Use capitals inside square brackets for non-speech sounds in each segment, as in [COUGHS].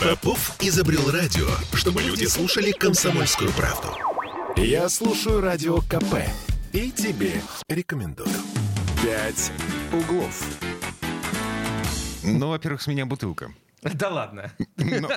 Попов изобрел радио, чтобы люди слушали комсомольскую правду. Я слушаю радио КП и тебе рекомендую. «Пять углов». Ну, во-первых, с меня бутылка. Да ладно. Ну,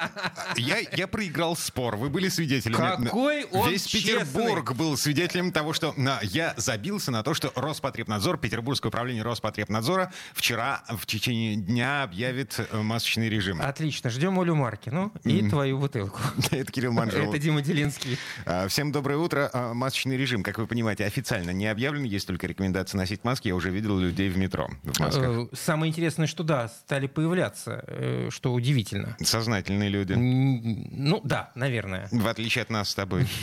я, я проиграл спор. Вы были свидетелями. Какой он Весь Петербург был свидетелем того, что на, я забился на то, что Роспотребнадзор, Петербургское управление Роспотребнадзора вчера в течение дня объявит э, масочный режим. Отлично. Ждем Олю Маркину и твою бутылку. [LAUGHS] Это Кирилл Манжел. Это Дима Делинский. А, Всем доброе утро. А, Масочный режим, как вы понимаете, официально не объявлен. Есть только рекомендация носить маски. Я уже видел людей в метро в масках. Э, Самое интересное, что да, стали появляться, э, что удивительно. Сознательные люди. Ну да, наверное. В отличие от нас с тобой. [LAUGHS]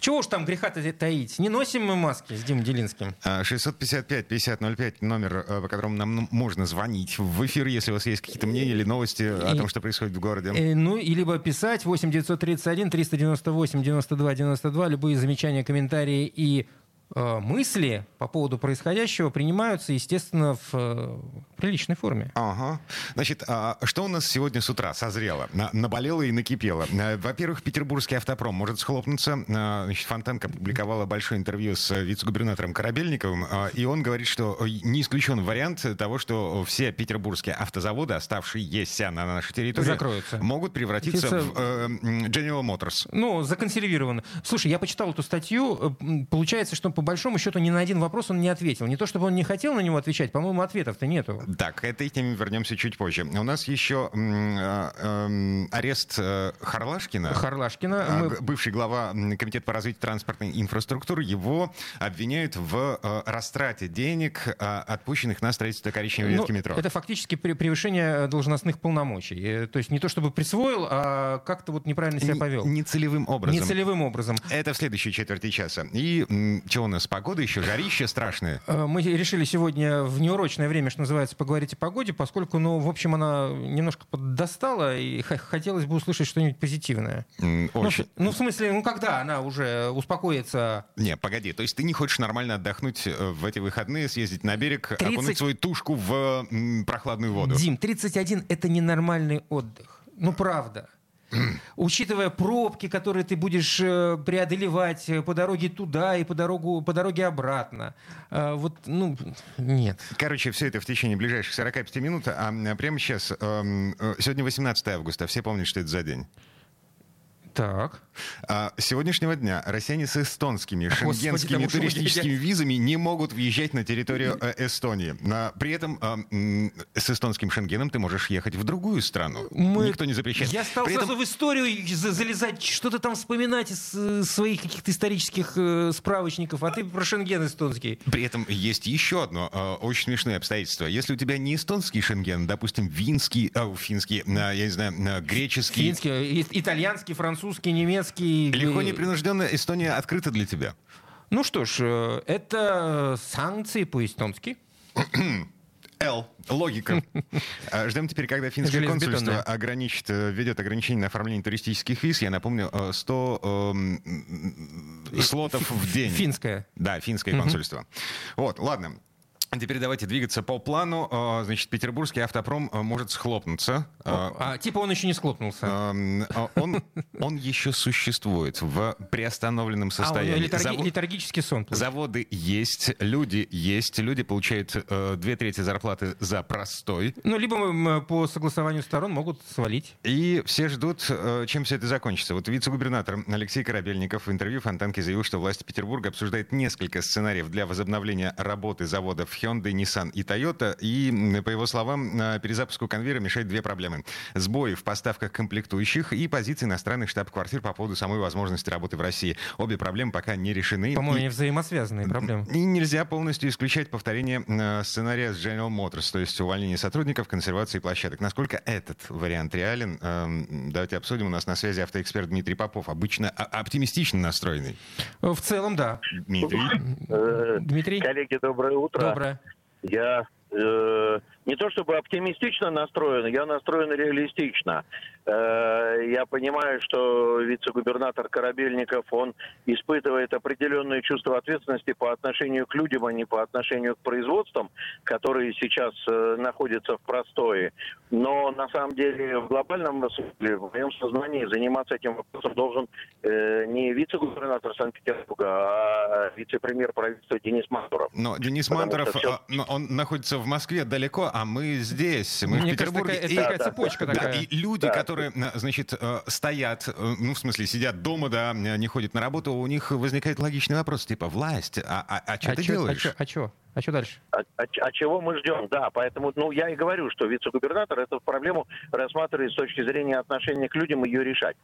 Чего уж там греха-то таить? Не носим мы маски с Димой Делинским. А, 655-5005 номер, э, по которому нам можно звонить в эфир, если у вас есть какие-то мнения или новости о том, что происходит в городе. Э, Ну, и либо писать 8 931 398 92 92. Любые замечания, комментарии и мысли по поводу происходящего принимаются, естественно, в э, приличной форме. Ага. Значит, а, что у нас сегодня с утра созрело? На- Наболело и накипело. А, Во-первых, петербургский автопром может схлопнуться. Значит, Фонтенко публиковала большое интервью с э, вице-губернатором Корабельниковым, и он говорит, что э, не исключен вариант того, что все петербургские автозаводы, оставшиеся на нашей территории, Закроются. могут превратиться Фица- в э, General Motors. Ну, законсервировано. Слушай, я почитал эту статью. э, Получается, что по большому счету ни на один вопрос он не ответил. Не то, чтобы он не хотел на него отвечать, по-моему, ответов-то нету. Так, к этой теме вернемся чуть позже. У нас еще а, эм, арест э, Харлашкина. Харлашкина. А, мы- Бывший глава Комитета по развитию транспортной инфраструктуры, его обвиняют в э, растрате денег, э, отпущенных на строительство коричневой Ну, ветки метро. Это фактически пре- превышение должностных полномочий. Э, То есть не то, чтобы присвоил, а как-то вот неправильно себя повел. Нецелевым образом. Нецелевым образом. Это в следующей четверти часа. И что у нас? Погода еще, жарище страшное. Э, Мы решили сегодня в неурочное время, что называется, поговорить о погоде, поскольку, ну, в общем, она немножко достала, и хотелось бы услышать что-нибудь позитивное. Ну, Очень. в- Ну, в смысле, ну, когда она уже успокоится? Не, погоди, то есть ты не хочешь нормально отдохнуть э, в эти выходные, съездить на берег, 30 окунуть свою тушку в м, прохладную воду? Дим, 31 — это ненормальный отдых. Ну, правда. [CLEARS THROAT] Учитывая пробки, которые ты будешь э, преодолевать э, по дороге туда и по, дорогу, по дороге обратно. Э, Вот, ну, нет. Короче, все это в течение ближайших 45 минут. А прямо сейчас, эм, э, сегодня 18 августа, все помнят, что это за день. Так. А с сегодняшнего дня россияне с эстонскими Господи, шенгенскими вы туристическими дядя. визами не могут въезжать на территорию э, Эстонии. А, При этом а, с эстонским шенгеном ты можешь ехать в другую страну. Мы- Никто не запрещает. Я стал При этом- сразу в историю за- залезать, что-то там вспоминать из э, своих каких-то исторических э, справочников, а ты про Шенген эстонский. При этом есть еще одно э, очень смешное обстоятельство. Если у тебя не эстонский шенген, допустим, винский, э, финский, я не знаю, греческий, Финский, итальянский, французский, немецкий. Легко э, непринужденно Эстония открыта для тебя. Ну что ж, э, это санкции по-эстонски. [CLEARS THROAT] Л. Логика. А, [LAUGHS] Ждем теперь, когда финское консульство ограничит, э, введет ограничение на оформление туристических виз. Я напомню, э, 100 эм, м, слотов в день. Финское. Да, финское консульство. Вот, ладно. А Теперь давайте двигаться по плану. Э, Значит, петербургский автопром э, может схлопнуться. Э, А, типа он еще не схлопнулся. Он, он еще существует в приостановленном А, у него состоянии. летарги- Заво- летаргический сон. получается. Заводы есть, люди есть, люди получают э, две трети зарплаты за простой. Ну, либо по согласованию сторон могут свалить. И все ждут, э, чем все это закончится. Вот вице-губернатор Алексей Корабельников в интервью Фонтанке заявил, что власти Петербурга обсуждают несколько сценариев для возобновления работы заводов Hyundai, Nissan и Toyota. И, по его словам, э, перезапуску конвейера мешают две проблемы. Сбои в поставках комплектующих и позиции иностранных штаб-квартир по поводу самой возможности работы в России. Обе проблемы пока не решены. По-моему, И- они взаимосвязанные проблемы. И нельзя полностью исключать повторение э, сценария с General Motors, то есть увольнение сотрудников, консервации площадок. Насколько этот вариант реален, эм, давайте обсудим. У нас на связи автоэксперт Дмитрий Попов, обычно оптимистично настроенный. В целом, да. Дмитрий. Э, Дмитрий, Коллеги, доброе утро. доброе. Я э, не то чтобы оптимистично настроен, я настроен реалистично. Э, я понимаю, что вице-губернатор Корабельников, он испытывает определенное чувство ответственности по отношению к людям, а не по отношению к производствам, которые сейчас э, находятся в простое. Но на самом деле в глобальном смысле, в моем сознании, заниматься этим вопросом должен э, не вице-губернатор Санкт-Петербурга, а вице-премьер правительства Денис Мантуров. Но Денис Мантуров, все... он находится в Москве далеко, а мы здесь, мы Мне в Петербурге. Кажется, это такая цепочка да, такая. Да, и люди, да. которые, значит, э, стоят, э, ну, в смысле, сидят дома, да, не ходят на работу, у них возникает логичный вопрос, типа, власть, а, а, а что а ты чё, делаешь? А что? А что дальше? А, а, а чего мы ждем? Да, поэтому, ну, я и говорю, что вице-губернатор эту проблему рассматривает с точки зрения отношения к людям и ее решать.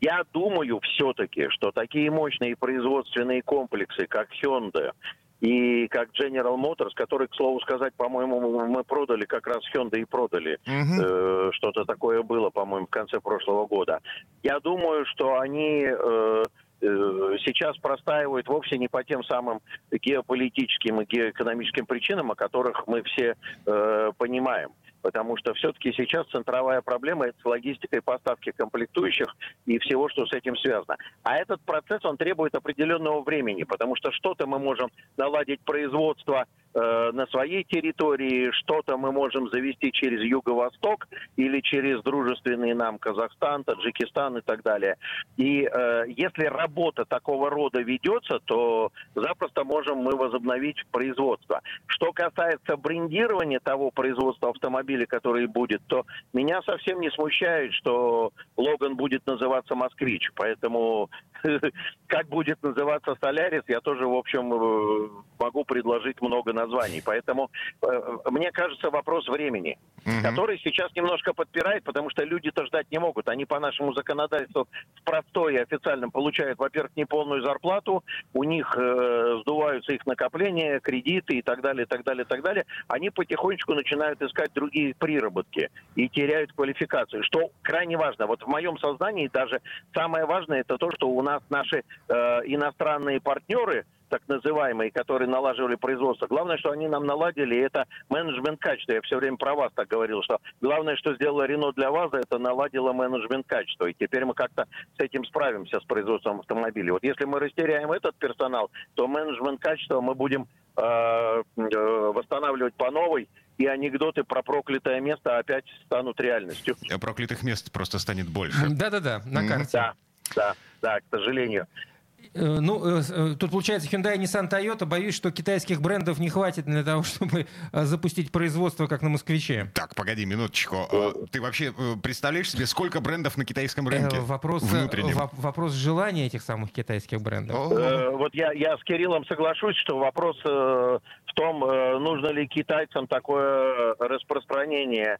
Я думаю все-таки, что такие мощные производственные комплексы, как Hyundai, и как General Motors, который, к слову сказать, по-моему, мы продали, как раз Hyundai и продали. Uh-huh. Э, что-то такое было, по-моему, в конце прошлого года. Я думаю, что они э, э, сейчас простаивают вовсе не по тем самым геополитическим и геоэкономическим причинам, о которых мы все э, понимаем потому что все-таки сейчас центровая проблема это с логистикой поставки комплектующих и всего, что с этим связано. А этот процесс, он требует определенного времени, потому что что-то мы можем наладить производство на своей территории, что-то мы можем завести через Юго-Восток или через дружественный нам Казахстан, Таджикистан и так далее. И э, если работа такого рода ведется, то запросто можем мы возобновить производство. Что касается брендирования того производства автомобиля, который будет, то меня совсем не смущает, что Логан будет называться «Москвич». Поэтому [LAUGHS] как будет называться «Солярис», я тоже, в общем, э, могу предложить много названий. Поэтому, э, мне кажется, вопрос времени, угу. который сейчас немножко подпирает, потому что люди-то ждать не могут. Они по нашему законодательству в простой и официальном получают, во-первых, неполную зарплату, у них э, сдуваются их накопления, кредиты и так далее, и так далее, и так далее. Они потихонечку начинают искать другие приработки и теряют квалификацию, что крайне важно. Вот в моем сознании даже самое важное это то, что у нас наши э, иностранные партнеры – так называемые, которые налаживали производство. Главное, что они нам наладили, это менеджмент качества. Я все время про вас так говорил, что главное, что сделала Рено для вас, это наладила менеджмент качества. И теперь мы как-то с этим справимся, с производством автомобилей. Вот если мы растеряем этот персонал, то менеджмент качества мы будем э, э, восстанавливать по новой, и анекдоты про проклятое место опять станут реальностью. А проклятых мест просто станет больше. Да-да-да, на карте. Да, да, да, к сожалению. Э, ну, э, э, тут получается Hyundai, Nissan, Toyota. Боюсь, что китайских брендов не хватит для того, [LAUGHS] чтобы запустить производство, как на «Москвиче». Так, погоди минуточку. Ты вообще представляешь себе, сколько брендов на китайском рынке? Вопрос, вопрос желания этих самых китайских брендов. Вот я, я с Кириллом соглашусь, что вопрос в том, нужно ли китайцам такое распространение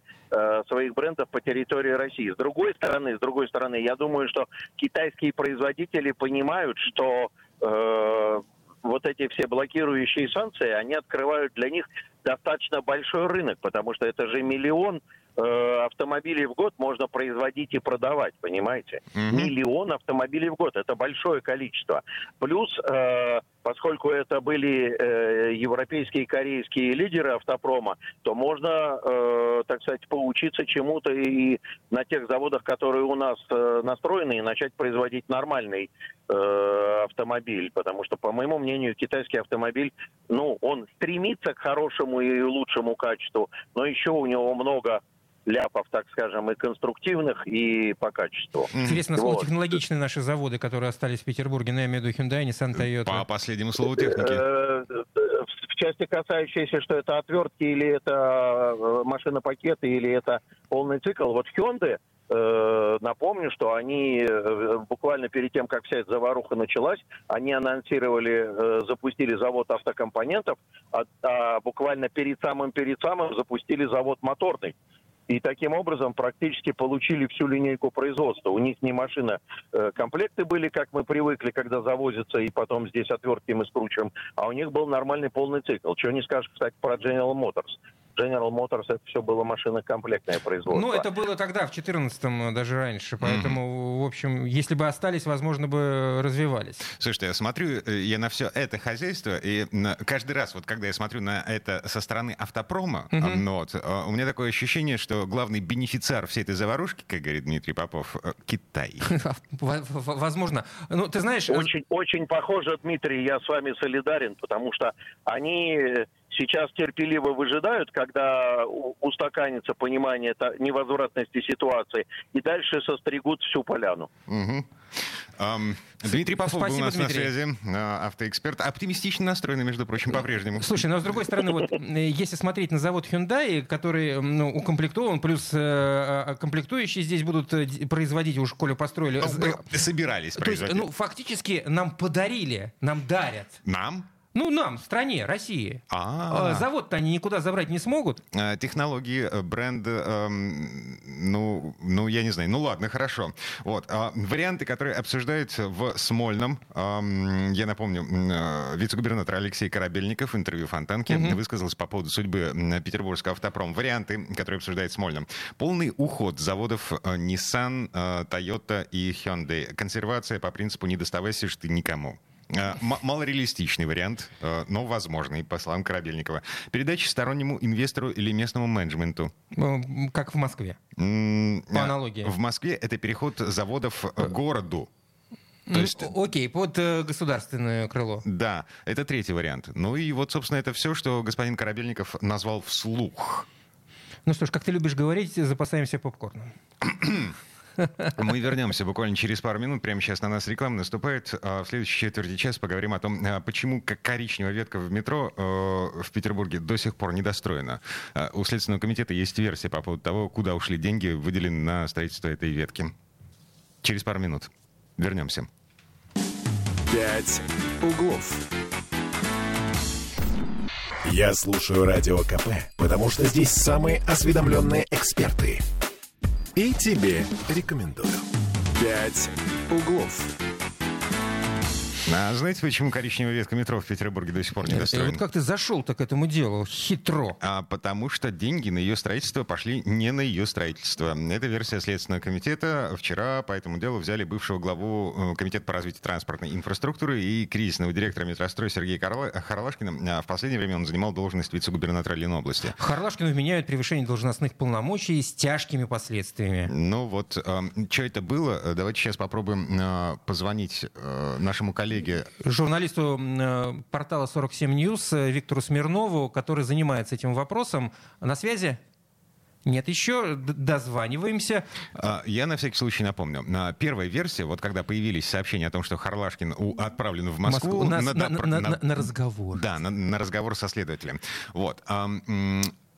своих брендов по территории России. С другой стороны, с другой стороны, я думаю, что китайские производители понимают, что э, вот эти все блокирующие санкции, они открывают для них достаточно большой рынок, потому что это же миллион э, автомобилей в год можно производить и продавать, понимаете? Mm-hmm. Миллион автомобилей в год, это большое количество. Плюс, э, поскольку это были э, европейские и корейские лидеры автопрома, то можно, э, так сказать, поучиться чему-то и на тех заводах, которые у нас э, настроены, и начать производить нормальный э, автомобиль, потому что, по моему мнению, китайский автомобиль, ну, он стремится к хорошему и лучшему качеству, но еще у него много ляпов, так скажем, и конструктивных, и по качеству. Интересно, насколько вот. технологичны наши заводы, которые остались в Петербурге, ну, я имею в виду Hyundai, Nissan, Toyota. По последнему слову техники. Э, в части касающейся, что это отвертки, или это э, машина-пакеты, или это полный цикл, вот Hyundai, э, напомню, что они буквально перед тем, как вся эта заваруха началась, они анонсировали, запустили завод автокомпонентов, а, а буквально перед самым перед самым запустили завод моторный. И таким образом практически получили всю линейку производства. У них не машина, э, комплекты были, как мы привыкли, когда завозятся, и потом здесь отвертки мы скручиваем, а у них был нормальный полный цикл. Чего не скажешь, кстати, про General Motors. General Motors это все было машинокомплектное производство. Ну, это было тогда, в 14-м, даже раньше. Поэтому, mm-hmm. в общем, если бы остались, возможно, бы развивались. Слушайте, я смотрю, э, я на все это хозяйство, и каждый раз, вот когда я смотрю на это со стороны автопрома, mm-hmm. ну, вот, э, у меня такое ощущение, что главный бенефициар всей этой заварушки, как говорит Дмитрий Попов, Китай. [LAUGHS] Возможно. Ну, ты знаешь... Очень, очень похоже, Дмитрий, я с вами солидарен, потому что они сейчас терпеливо выжидают, когда устаканится понимание невозвратности ситуации, и дальше состригут всю поляну. Угу. Um, Дмитрий Попов Спасибо, был у нас Дмитрий. на связи, а, автоэксперт. Оптимистично настроенный, между прочим, по-прежнему. Слушай, но с другой стороны, вот если смотреть на завод Hyundai, который ну, укомплектован, плюс э, а, комплектующие здесь будут э, производить, уже Коля построили. Ну, собирались То есть, ну, фактически нам подарили, нам дарят. Нам? Ну, нам, стране, России. А-а-а. Завод-то они никуда забрать не смогут. А, технологии, э, бренд, эм, ну, ну, я не знаю. Ну, ладно, хорошо. Вот. А, варианты, которые обсуждаются в Смольном. Эм, я напомню, э, вице-губернатор Алексей Корабельников, интервью Фонтанки, угу. высказался по поводу судьбы Петербургского автопром. Варианты, которые обсуждает Смольном. Полный уход заводов э, Nissan, э, Toyota и Hyundai. Консервация по принципу «не доставайся ты никому». Э, малореалистичный вариант, э, но возможный, по словам Корабельникова. Передача стороннему инвестору или местному менеджменту. Ну, как в Москве, по э, аналогии. В Москве это переход заводов к городу. То есть... Окей, под государственное крыло. Да, это третий вариант. Ну и вот, собственно, это все, что господин Корабельников назвал вслух. Ну что ж, как ты любишь говорить, запасаемся попкорном. [CLEARS THROAT] Мы вернемся буквально через пару минут. Прямо сейчас на нас реклама наступает. А в следующей четверти часа поговорим о том, а, почему коричневая ветка в метро э, в Петербурге до сих пор недостроена. А, у Следственного комитета есть версия по поводу того, куда ушли деньги, выделенные на строительство этой ветки. Через пару минут. Вернемся. «Пять углов». Я слушаю Радио КП, потому что здесь самые осведомленные эксперты – и тебе рекомендую. «Пять углов». А знаете, почему коричневая ветка метро в Петербурге до сих пор не э, достроена? Вот как ты зашел-то к этому делу? Хитро. А потому что деньги на ее строительство пошли не на ее строительство. Это версия Следственного комитета. Вчера по этому делу взяли бывшего главу э, Комитета по развитию транспортной инфраструктуры и кризисного директора метростроя Сергея Харлашкина. А в последнее время он занимал должность вице-губернатора Ленобласти. Харлашкину вменяют превышение должностных полномочий с тяжкими последствиями. Ну вот, э, что это было? Давайте сейчас попробуем э, позвонить э, нашему коллеге коллеге. Журналисту э, портала 47 News Виктору Смирнову, который занимается этим вопросом. На связи? Нет, еще дозваниваемся. А, я на всякий случай напомню. Первая версия, вот когда появились сообщения о том, что Харлашкин отправлен в Москву... Москву на, на, на, на, на, на разговор. Да, на, на разговор со следователем. Вот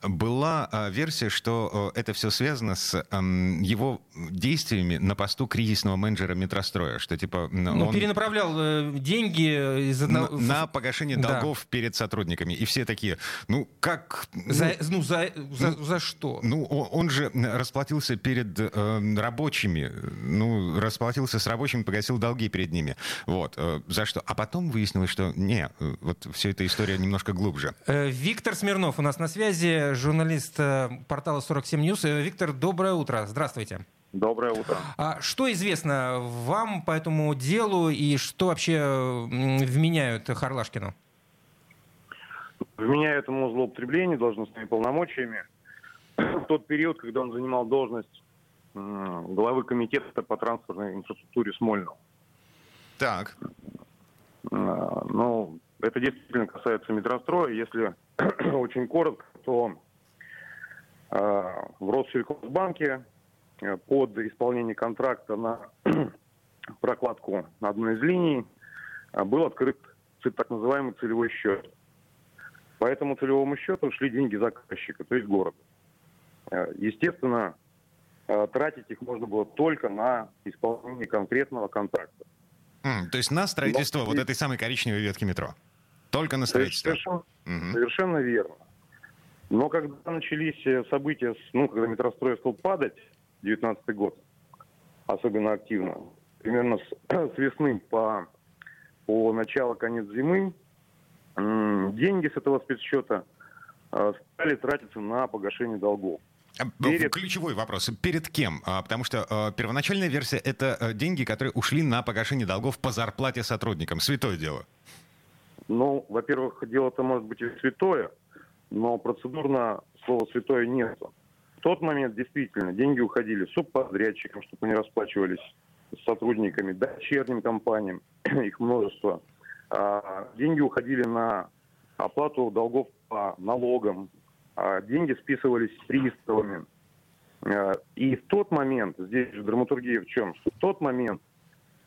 была э, версия, что это все связано с его действиями на посту кризисного менеджера метростроя, что типа ну, он перенаправлял э, деньги из одного... на, на погашение долгов да. перед сотрудниками, и все такие, ну как, за, ну, ну за, за, ну, за что? Ну он, он же расплатился перед э, рабочими, ну расплатился с рабочими, погасил долги перед ними, вот э, за что? А потом выяснилось, что не, э, вот вся эта история немножко глубже. Э, Виктор Смирнов у нас на связи журналист э, портала 47 News. Э, Виктор, доброе утро. Здравствуйте. Доброе утро. А что известно вам по этому делу и что вообще вменяют Харлашкину? Вменяют ему злоупотребление должностными полномочиями. В тот период, когда он занимал должность главы комитета по транспортной инфраструктуре Смольного. Так. А, ну, это действительно касается метростроя. Если [CLEARS THROAT] очень коротко, то в Россельхозбанке э, под исполнение контракта на [CLEARS THROAT] прокладку на одной из линий а, был открыт так называемый целевой счет. По этому целевому счету шли деньги заказчика, то есть города. Э, естественно, э, тратить их можно было только на исполнение конкретного контракта. Mm, то есть на строительство Но... вот этой самой коричневой ветки метро? Только на строительство? Совершенно, угу. совершенно верно. Но когда начались э, события, ну, когда метрострой стал падать, 19 год, особенно активно, примерно с, [CLEARS THROAT] с весны по, по начало, конец зимы, деньги с этого спецсчета стали тратиться на погашение долгов. А, перед... Ключевой вопрос. Перед кем? А, потому что э, первоначальная версия — это э, деньги, которые ушли на погашение долгов по зарплате сотрудникам. Святое дело. Ну, во-первых, дело-то может быть и святое, но процедурно слова «святое» нет. В тот момент действительно деньги уходили субподрядчикам, чтобы они расплачивались с сотрудниками, дочерним компаниям, [CLEARS THROAT] их множество. А деньги уходили на оплату долгов по налогам, а деньги списывались приставами. А, и в тот момент, здесь же драматургия в чем? Что в тот момент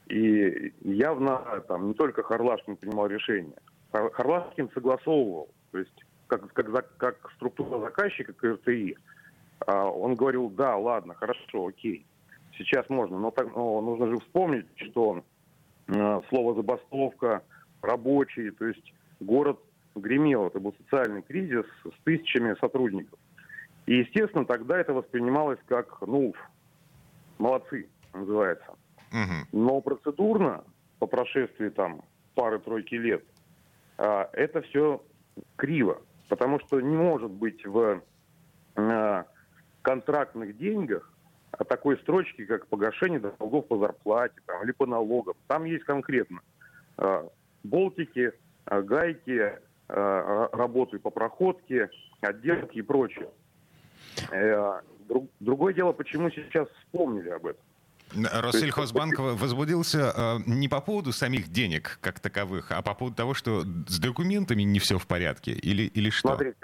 и явно там не только Харлашкин принимал решение. Харлашкин согласовывал, то есть как, как, как структура заказчика КРТИ. А, он говорил, да, ладно, хорошо, окей, сейчас можно, но, так, но нужно же вспомнить, что слово забастовка, рабочий, то есть город гремел. Это был социальный кризис с тысячами сотрудников. И, естественно, тогда это воспринималось как, ну, молодцы, называется. Но процедурно, по прошествии там пары-тройки лет, а, это все криво. Потому что не может быть в а, контрактных деньгах такой строчки, как погашение долгов по зарплате там, или по налогам. Там есть конкретно а, болтики, гайки, Э, работы по проходке, отделке и прочее. Э, другое дело, почему сейчас вспомнили об этом. Россельхозбанк возбудился э, не по поводу самих денег как таковых, а по поводу того, что с документами не все в порядке или, или что? Смотрите,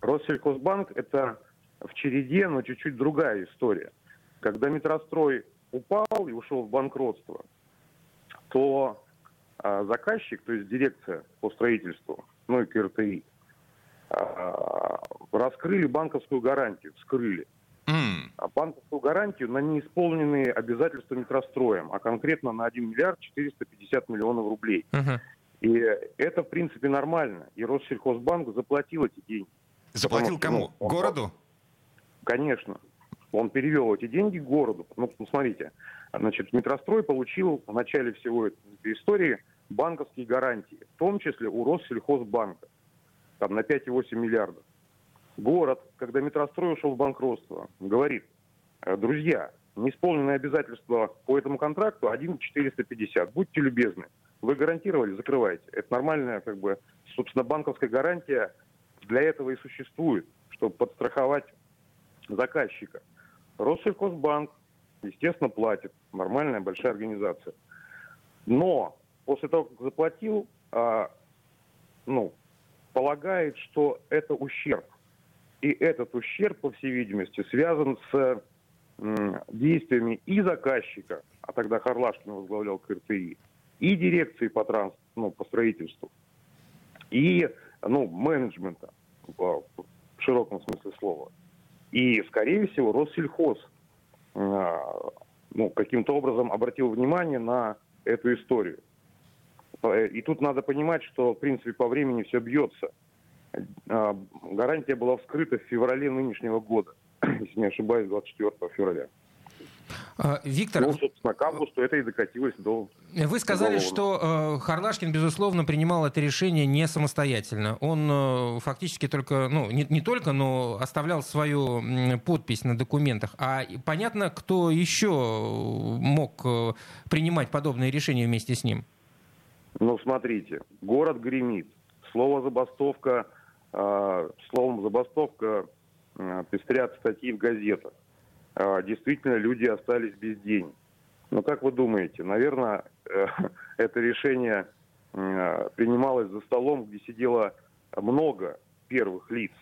Россельхозбанк это в череде, но чуть-чуть другая история. Когда метрострой упал и ушел в банкротство, то заказчик, то есть дирекция по строительству, ну и КРТИ, раскрыли банковскую гарантию, вскрыли. Mm. А банковскую гарантию на неисполненные обязательства метростроем, а конкретно на 1 миллиард 450 миллионов рублей. Uh-huh. И это, в принципе, нормально. И Россельхозбанк заплатил эти деньги. Заплатил Потому, кому? Ну, Городу? Конечно. Он перевел эти деньги городу. Ну, смотрите, значит, метрострой получил в начале всего этой истории банковские гарантии, в том числе у Россельхозбанка, там на 5,8 миллиардов. Город, когда метрострой ушел в банкротство, говорит, «Э, друзья, неисполненные обязательства по этому контракту 1,450. Будьте любезны. Вы гарантировали, закрывайте. Это нормальная, как бы, собственно, банковская гарантия для этого и существует, чтобы подстраховать заказчика. Россельхозбанк, естественно, платит. Нормальная большая организация. Но после того, как заплатил, а, ну, полагает, что это ущерб. И этот ущерб, по всей видимости, связан с действиями и заказчика, а тогда Харлашкин возглавлял КРТИ, и дирекции по, транс, ну, по строительству, и ну, менеджмента в, в широком смысле слова. И, скорее всего, Россельхоз а, ну, каким-то образом обратил внимание на эту историю. Э, и тут надо понимать, что, в принципе, по времени все бьется. А, гарантия была вскрыта в феврале нынешнего года, [COUGHS] если не ошибаюсь, 24 февраля. А, Виктор, ну, собственно, к августу это и докатилось до... Вы сказали, до что э, Харлашкин, безусловно, принимал это решение не самостоятельно. Он э, фактически только, ну, не, не только, но оставлял свою подпись на документах. А понятно, кто еще мог э, принимать подобные решения вместе с ним? Ну, смотрите, город гремит. Слово «забастовка», словом «забастовка» пестрят статьи в газетах. Э, действительно, люди остались без денег. Но как вы думаете, наверное, э, [LAUGHS] это решение э, принималось за столом, где сидело много первых лиц.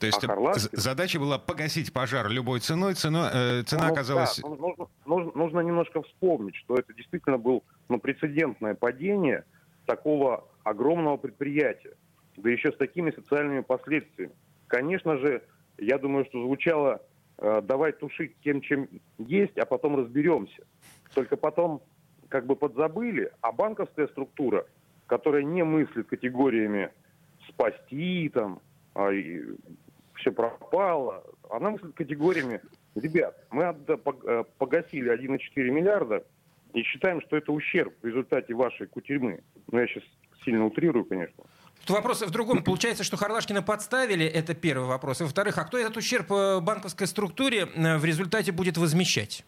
То есть а задача была погасить пожар любой ценой, цена, э, цена ну, оказалась... Да, нужно, нужно, нужно немножко вспомнить, что это действительно был ну, прецедентное падение такого огромного предприятия, да еще с такими социальными последствиями. Конечно же, я думаю, что звучало э, «давай тушить тем, чем есть, а потом разберемся». Только потом как бы подзабыли, а банковская структура, которая не мыслит категориями спасти, там, а, все пропало, она мыслит категориями, ребят, мы э, погасили 1,4 миллиарда, и считаем, что это ущерб в результате вашей кутерьмы. Ну, я сейчас сильно утрирую, конечно. Вопрос в другом. Получается, что Харлашкина подставили, это первый вопрос. И во-вторых, а кто этот ущерб э, банковской структуре э, в результате будет возмещать?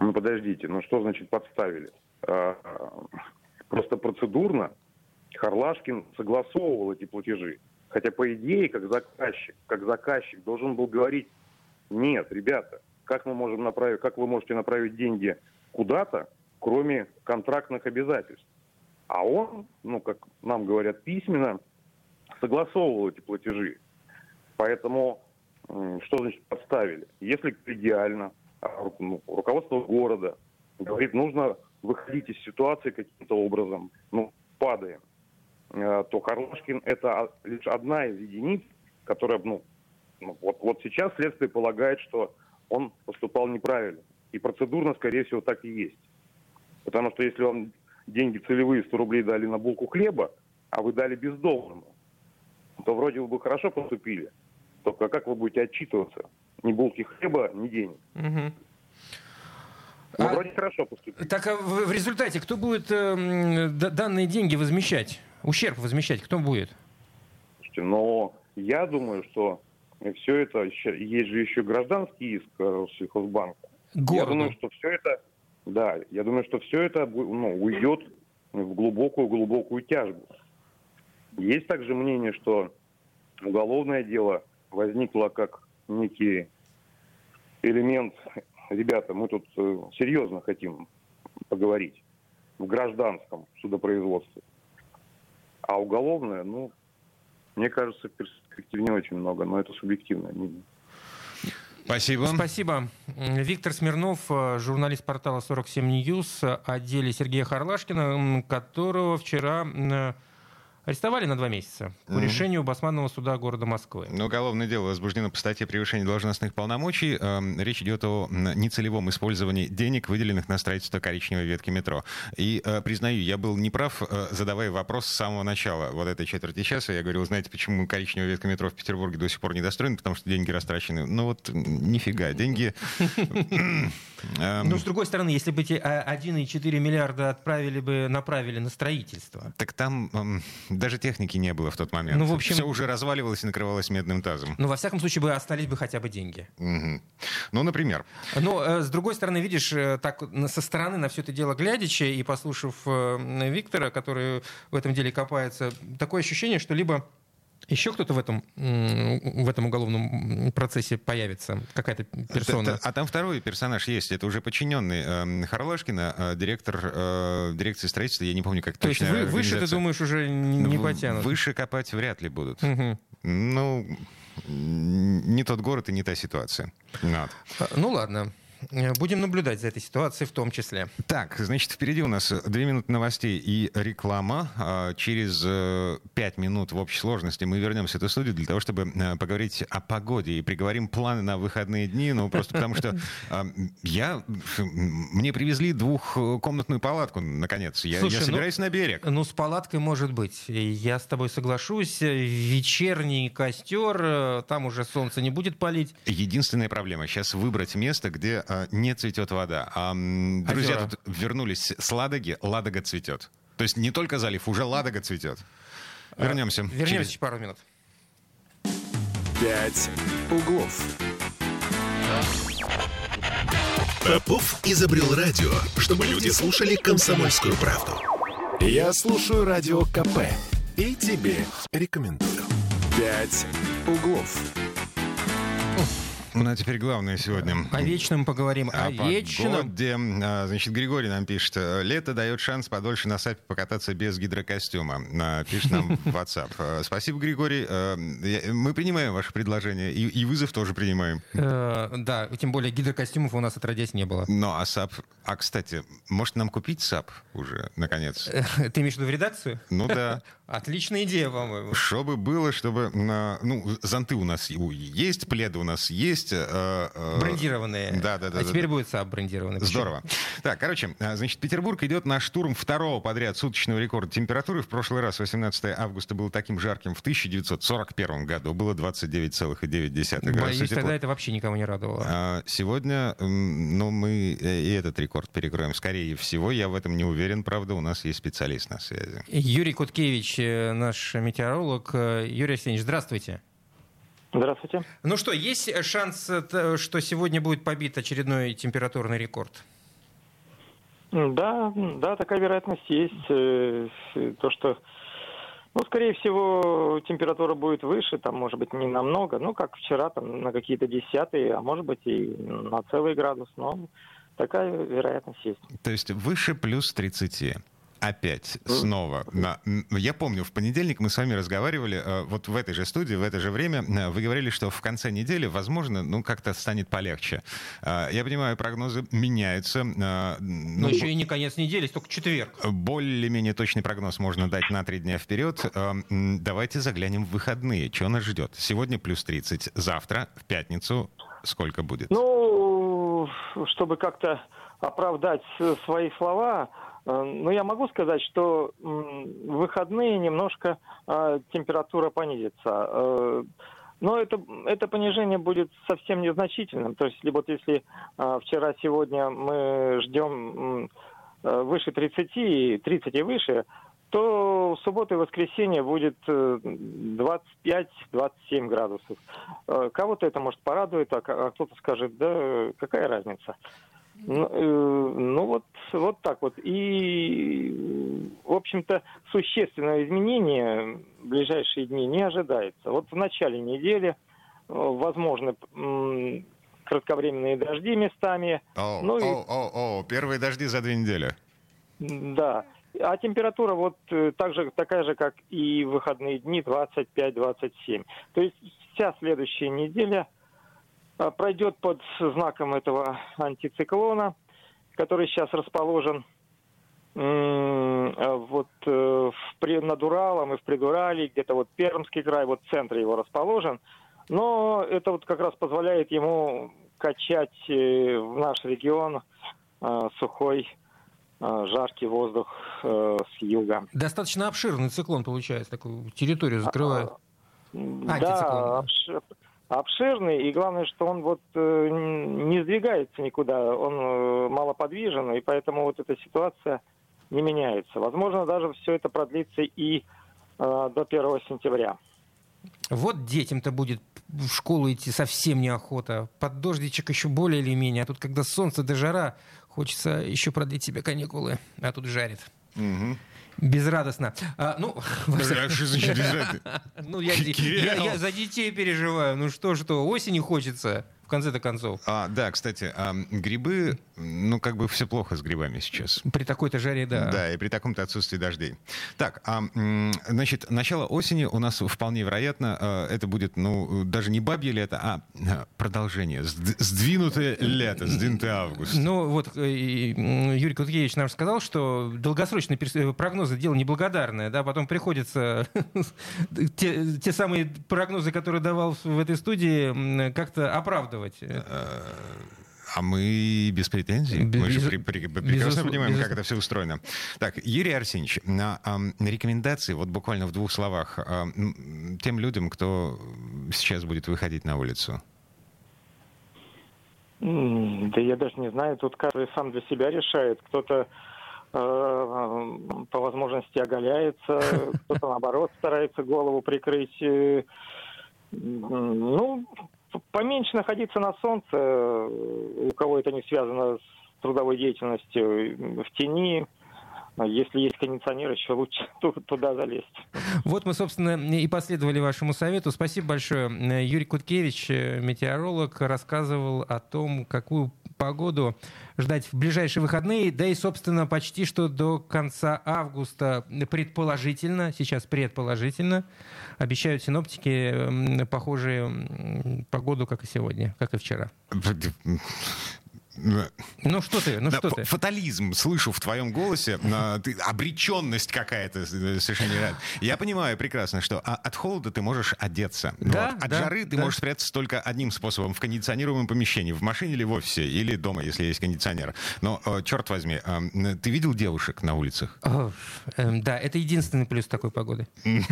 Ну, подождите, ну что значит подставили? А, просто процедурно Харлашкин согласовывал эти платежи. Хотя, по идее, как заказчик, как заказчик должен был говорить, нет, ребята, как мы можем направить, как вы можете направить деньги куда-то, кроме контрактных обязательств? А он, ну, как нам говорят письменно, согласовывал эти платежи. Поэтому что значит подставили? Если идеально, а, ну, руководство города говорит, нужно выходить из ситуации каким-то образом, ну, падаем, э, то Харлашкин это лишь одна из единиц, которая, ну, ну, вот, вот сейчас следствие полагает, что он поступал неправильно. И процедурно, скорее всего, так и есть. Потому что если вам деньги целевые 100 рублей дали на булку хлеба, а вы дали бездомному, то вроде бы хорошо поступили. Только как вы будете отчитываться? Ни булки хлеба, ни денег. Угу. Ну, а, вроде хорошо поступили. Так а в, в результате кто будет э, данные деньги возмещать? Ущерб возмещать кто будет? Слушайте, но я думаю, что все это, есть же еще гражданский иск Россельхозбанка. Городу. Я думаю, что все это, да, я думаю, что все это ну, уйдет в глубокую-глубокую тяжбу. Есть также мнение, что уголовное дело возникло как некий элемент, ребята, мы тут э, серьезно хотим поговорить в гражданском судопроизводстве. А уголовное, ну, мне кажется, перспектив не очень много, но это субъективное мнение. Спасибо. Спасибо. Виктор Смирнов, э, журналист портала 47 News о деле Сергея Харлашкина, которого вчера э, Арестовали на два месяца по mm-hmm. решению Басманного суда города Москвы. Но уголовное дело возбуждено по статье превышения должностных полномочий. Эм, речь идет о нецелевом использовании денег, выделенных на строительство коричневой ветки метро. И э, признаю, я был неправ, э, задавая вопрос с самого начала вот этой четверти часа. Я говорил, знаете, почему коричневая ветка метро в Петербурге до сих пор не достроена? Потому что деньги растрачены. Ну вот нифига, деньги... Ну, с другой стороны, если бы эти 1,4 миллиарда отправили бы, направили на строительство. Так там даже техники не было в тот момент. Ну, в общем... Все уже разваливалось и накрывалось медным тазом. Ну, во всяком случае, бы остались бы хотя бы деньги. Угу. Ну, например. Но, э, с другой стороны, видишь, э, так со стороны на все это дело глядячи и послушав э, Виктора, который в этом деле копается, такое ощущение, что либо еще кто-то в этом, в этом уголовном процессе появится? Какая-то персона? А, там второй персонаж есть. Это уже подчиненный э, Харлашкина, э, директор э, дирекции строительства. Я не помню, как То точно. То есть вы, выше, ты думаешь, уже не потянут? Выше копать вряд ли будут. Угу. Ну, не тот город и не та ситуация. Вот. Ну ладно. Э, будем наблюдать за этой ситуацией в том числе. Так, значит, впереди у нас две минуты новостей и реклама. А, через э, пять минут в общей сложности мы вернемся в эту студию для того, чтобы э, поговорить о погоде и приговорим планы на выходные дни. Ну, просто потому что а, я... Мне привезли двухкомнатную палатку, наконец. Я, Слушай, я ну, собираюсь ну, на берег. Ну, с палаткой может быть. Я с тобой соглашусь. Вечерний костер, там уже солнце не будет палить. Единственная проблема сейчас выбрать место, где не цветет вода. А, друзья Озера. тут вернулись с Ладоги, Ладога цветет. То есть не только залив, уже Ладога цветет. Вернемся. А, вернемся через пару минут. Пять углов. Попов изобрел радио, чтобы люди слушали комсомольскую правду. Я слушаю радио КП и тебе рекомендую. «Пять углов». Ну, а теперь главное сегодня. О вечном поговорим. О, о вечном. Погоде. А, значит, Григорий нам пишет. Лето дает шанс подольше на сапе покататься без гидрокостюма. А, пишет нам [LAUGHS] в WhatsApp. А, спасибо, Григорий. Мы принимаем ваше предложение. И, и вызов тоже принимаем. Э, да, тем более гидрокостюмов у нас отродясь не было. Ну, а САП... А, кстати, может нам купить САП уже, наконец? Э, [LAUGHS] ты имеешь в виду в редакцию? Ну да. [LAUGHS] Отличная идея, по-моему. Чтобы было, чтобы... Ну, зонты у нас есть, пледы у нас есть, есть. Э, э, брендированные. Да, да, да. А да, теперь да. будет САП брендированный. Здорово. Так, короче, э, значит, Петербург идет на штурм второго подряд суточного рекорда температуры. В прошлый раз, 18 августа, было таким жарким. В 1941 году было 29,9 градуса Боюсь, тепла. тогда это вообще никого не радовало. А, сегодня, ну, мы э, и этот рекорд перекроем. Скорее всего, я в этом не уверен, правда, у нас есть специалист на связи. Юрий Куткевич, э, наш метеоролог. Юрий Арсеньевич, здравствуйте. Здравствуйте. Ну что, есть шанс, что сегодня будет побит очередной температурный рекорд? Да, да, такая вероятность есть. То, что ну, скорее всего, температура будет выше, там, может быть, не намного, ну, как вчера, там, на какие-то десятые, а может быть, и на целый градус, но такая вероятность есть. То есть выше плюс 30 опять снова. На, я помню, в понедельник мы с вами разговаривали э, вот в этой же студии, в это же время. Э, вы говорили, что в конце недели, возможно, ну как-то станет полегче. Э, я понимаю, прогнозы меняются. Но ну, еще и не конец недели, только четверг. Более-менее точный прогноз можно дать на три дня вперед. Давайте заглянем в выходные. Что нас ждет? Сегодня плюс 30, завтра, в пятницу, сколько будет? Ну, чтобы как-то оправдать свои слова, Э, ну, я могу сказать, что в выходные немножко э, температура понизится. Э, но это, это понижение будет совсем незначительным. То есть, вот если вчера-сегодня мы ждем выше 30, 30 и выше, то в субботу и воскресенье будет 25-27 градусов. Кого-то это может порадует, а, а кто-то скажет, да какая разница. Ну, э, ну вот, вот так вот. И, в общем-то, существенное изменение в ближайшие дни не ожидается. Вот в начале недели э, возможно кратковременные дожди местами. О, ну, о, и... о, о, первые дожди за две недели. Да. А температура вот э, так же, такая же, как и выходные дни, 25-27. То есть вся следующая неделя – а, пройдет под знаком этого антициклона, который сейчас расположен а, вот э, в, над Уралом и в Придурале, где-то вот Пермский край, вот в центре его расположен. Но это вот как раз позволяет ему качать э, в наш регион сухой жаркий воздух э, с юга. Достаточно обширный циклон получается, такую территорию закрывает. А, да, обш обширный, и главное, что он вот э, не сдвигается никуда, он э, малоподвижен, и поэтому вот эта ситуация не меняется. Возможно, даже все это продлится и э, до 1 сентября. Вот детям-то будет в школу идти совсем неохота. Под дождичек еще более или менее. А тут, когда солнце до жара, хочется еще продлить себе каникулы. А тут жарит. Угу. Безрадостно. А, [LAUGHS] ну, а что значит безрадостно? Ну, я, я, я за детей переживаю. Ну что, что, осени хочется в конце-то концов. А, да, кстати, а, грибы, ну, как бы все плохо с грибами сейчас. При такой-то жаре, да. Да, и при таком-то отсутствии дождей. Так, а, значит, начало осени у нас вполне вероятно, а, это будет, ну, даже не бабье лето, а, а продолжение, сдвинутое лето, сдвинутый август. Ну, вот э, Юрий Куткевич нам сказал, что долгосрочные прогнозы дело неблагодарное, да, потом приходится [LAUGHS] те, те самые прогнозы, которые давал в этой студии, как-то оправдывать оправдывать. А мы без претензий. Без, мы же при, при, прекрасно без, понимаем, без... как это все устроено. Так, Юрий Арсеньевич, на, на рекомендации, вот буквально в двух словах, тем людям, кто сейчас будет выходить на улицу. Да я даже не знаю, тут каждый сам для себя решает. Кто-то э, по возможности оголяется, [LAUGHS] кто-то наоборот старается голову прикрыть. Э, ну, поменьше находиться на солнце, у кого это не связано с трудовой деятельностью, в тени, если есть кондиционер, еще лучше [LAUGHS] туда залезть. Вот мы, собственно, и последовали вашему совету. Спасибо большое. Юрий Куткевич, метеоролог, рассказывал о том, какую погоду ждать в ближайшие выходные, да и, собственно, почти что до конца августа предположительно, сейчас предположительно, обещают синоптики похожие погоду, как и сегодня, как и вчера. [LAUGHS] Ну что ты, ну да, что ты. Фатализм слышу в твоем голосе, ты, обреченность какая-то э, совершенно невероятная. Я понимаю прекрасно, что а, от холода ты можешь одеться. Да, вот. От да, жары ты да. можешь спрятаться только одним способом, в кондиционируемом помещении, в машине или в офисе, или дома, если есть кондиционер. Но, э, черт возьми, э, ты видел девушек на улицах? О, эм, да, это единственный плюс такой погоды. [LAUGHS]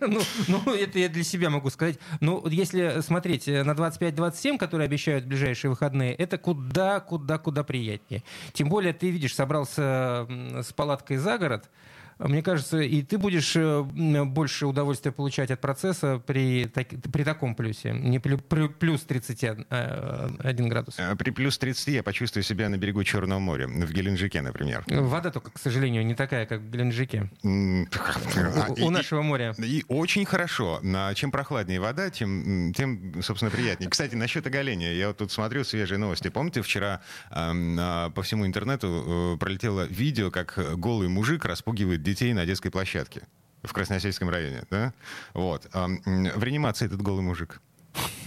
Ну, ну, это я для себя могу сказать. Ну, если смотреть э, на 25-27, которые обещают ближайшие выходные, это куда, куда, куда приятнее. Тем более, ты видишь, собрался с палаткой за город, мне кажется, и ты будешь э, больше удовольствия получать от процесса при, так- при таком плюсе, не плю- плю- плюс 31 э, один градус. Э, При плюс 30 я почувствую себя на берегу Черного моря, в Геленджике, например. Вода только, к сожалению, не такая, как в Геленджике. У, нашего моря. И очень хорошо. Чем прохладнее вода, тем, тем, собственно, приятнее. Кстати, насчет оголения. Я вот тут смотрю свежие новости. Помните, вчера эм, по всему интернету э, пролетело видео, как голый мужик распугивает детей на детской площадке в Красносельском районе, да? Вот. В реанимации этот голый мужик.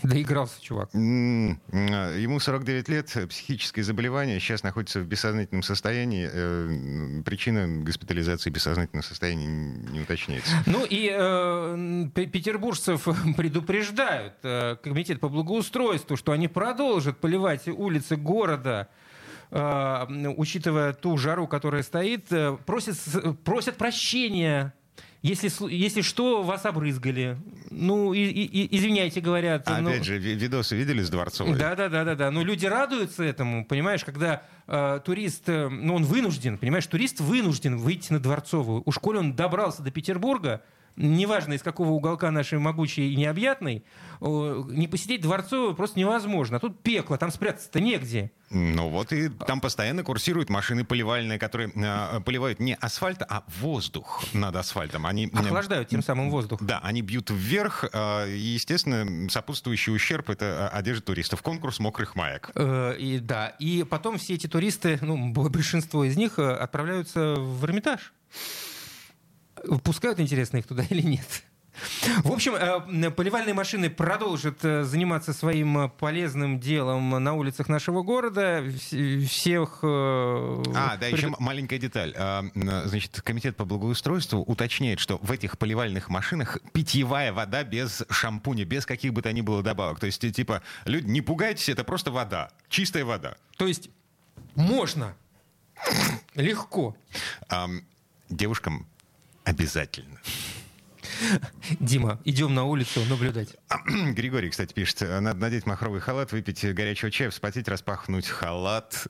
Доигрался, чувак. Ему 49 лет, психическое заболевание, сейчас находится в бессознательном состоянии. Э, Причина госпитализации бессознательного состояния не уточняется. Ну и э, петербуржцев [LAUGHS] предупреждают э, комитет по благоустройству, что они продолжат поливать улицы города учитывая ту жару, которая стоит, э, просят, просят прощения. Если, если что, вас обрызгали. Ну, и, и- извиняйте, говорят. А ну, опять же, ви- видосы видели с Дворцовой? Да, да, да, да, да. Но люди радуются этому, понимаешь, когда э, турист, э, ну, он вынужден, понимаешь, турист вынужден выйти на Дворцовую. Уж коли он добрался до Петербурга, неважно из какого уголка нашей могучей и необъятной, не посидеть Дворцовую просто невозможно. А тут пекло, там спрятаться-то негде. Ну вот и там постоянно курсируют машины поливальные, которые э, поливают не асфальт, а воздух над асфальтом. Они Охлаждают тем самым воздух. Да, они бьют вверх, э, и, естественно, сопутствующий ущерб — это одежда туристов. Конкурс мокрых маек. Э, И, да, и потом все эти туристы, ну, большинство из них э, отправляются в Эрмитаж. Пускают, интересно, их туда или нет? В общем, э, поливальные машины продолжат э, заниматься своим э, полезным делом на улицах нашего города. Вс- Всех... А, да, еще маленькая деталь. Значит, комитет по благоустройству уточняет, что в этих поливальных машинах питьевая вода без шампуня, без каких бы то ни было добавок. То есть, типа, люди, не пугайтесь, это просто вода, чистая вода. То есть можно. Легко. Ам, девушкам обязательно. Дима, идем на улицу наблюдать. [CLEARS THROAT] Григорий, кстати, пишет, надо надеть махровый халат, выпить горячего чая, вспотеть, распахнуть халат.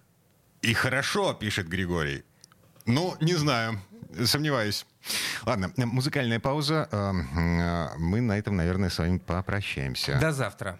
И хорошо, пишет Григорий. Ну, не знаю, сомневаюсь. Ладно, музыкальная пауза. Э, э, Мы на этом, наверное, с вами попрощаемся. До завтра.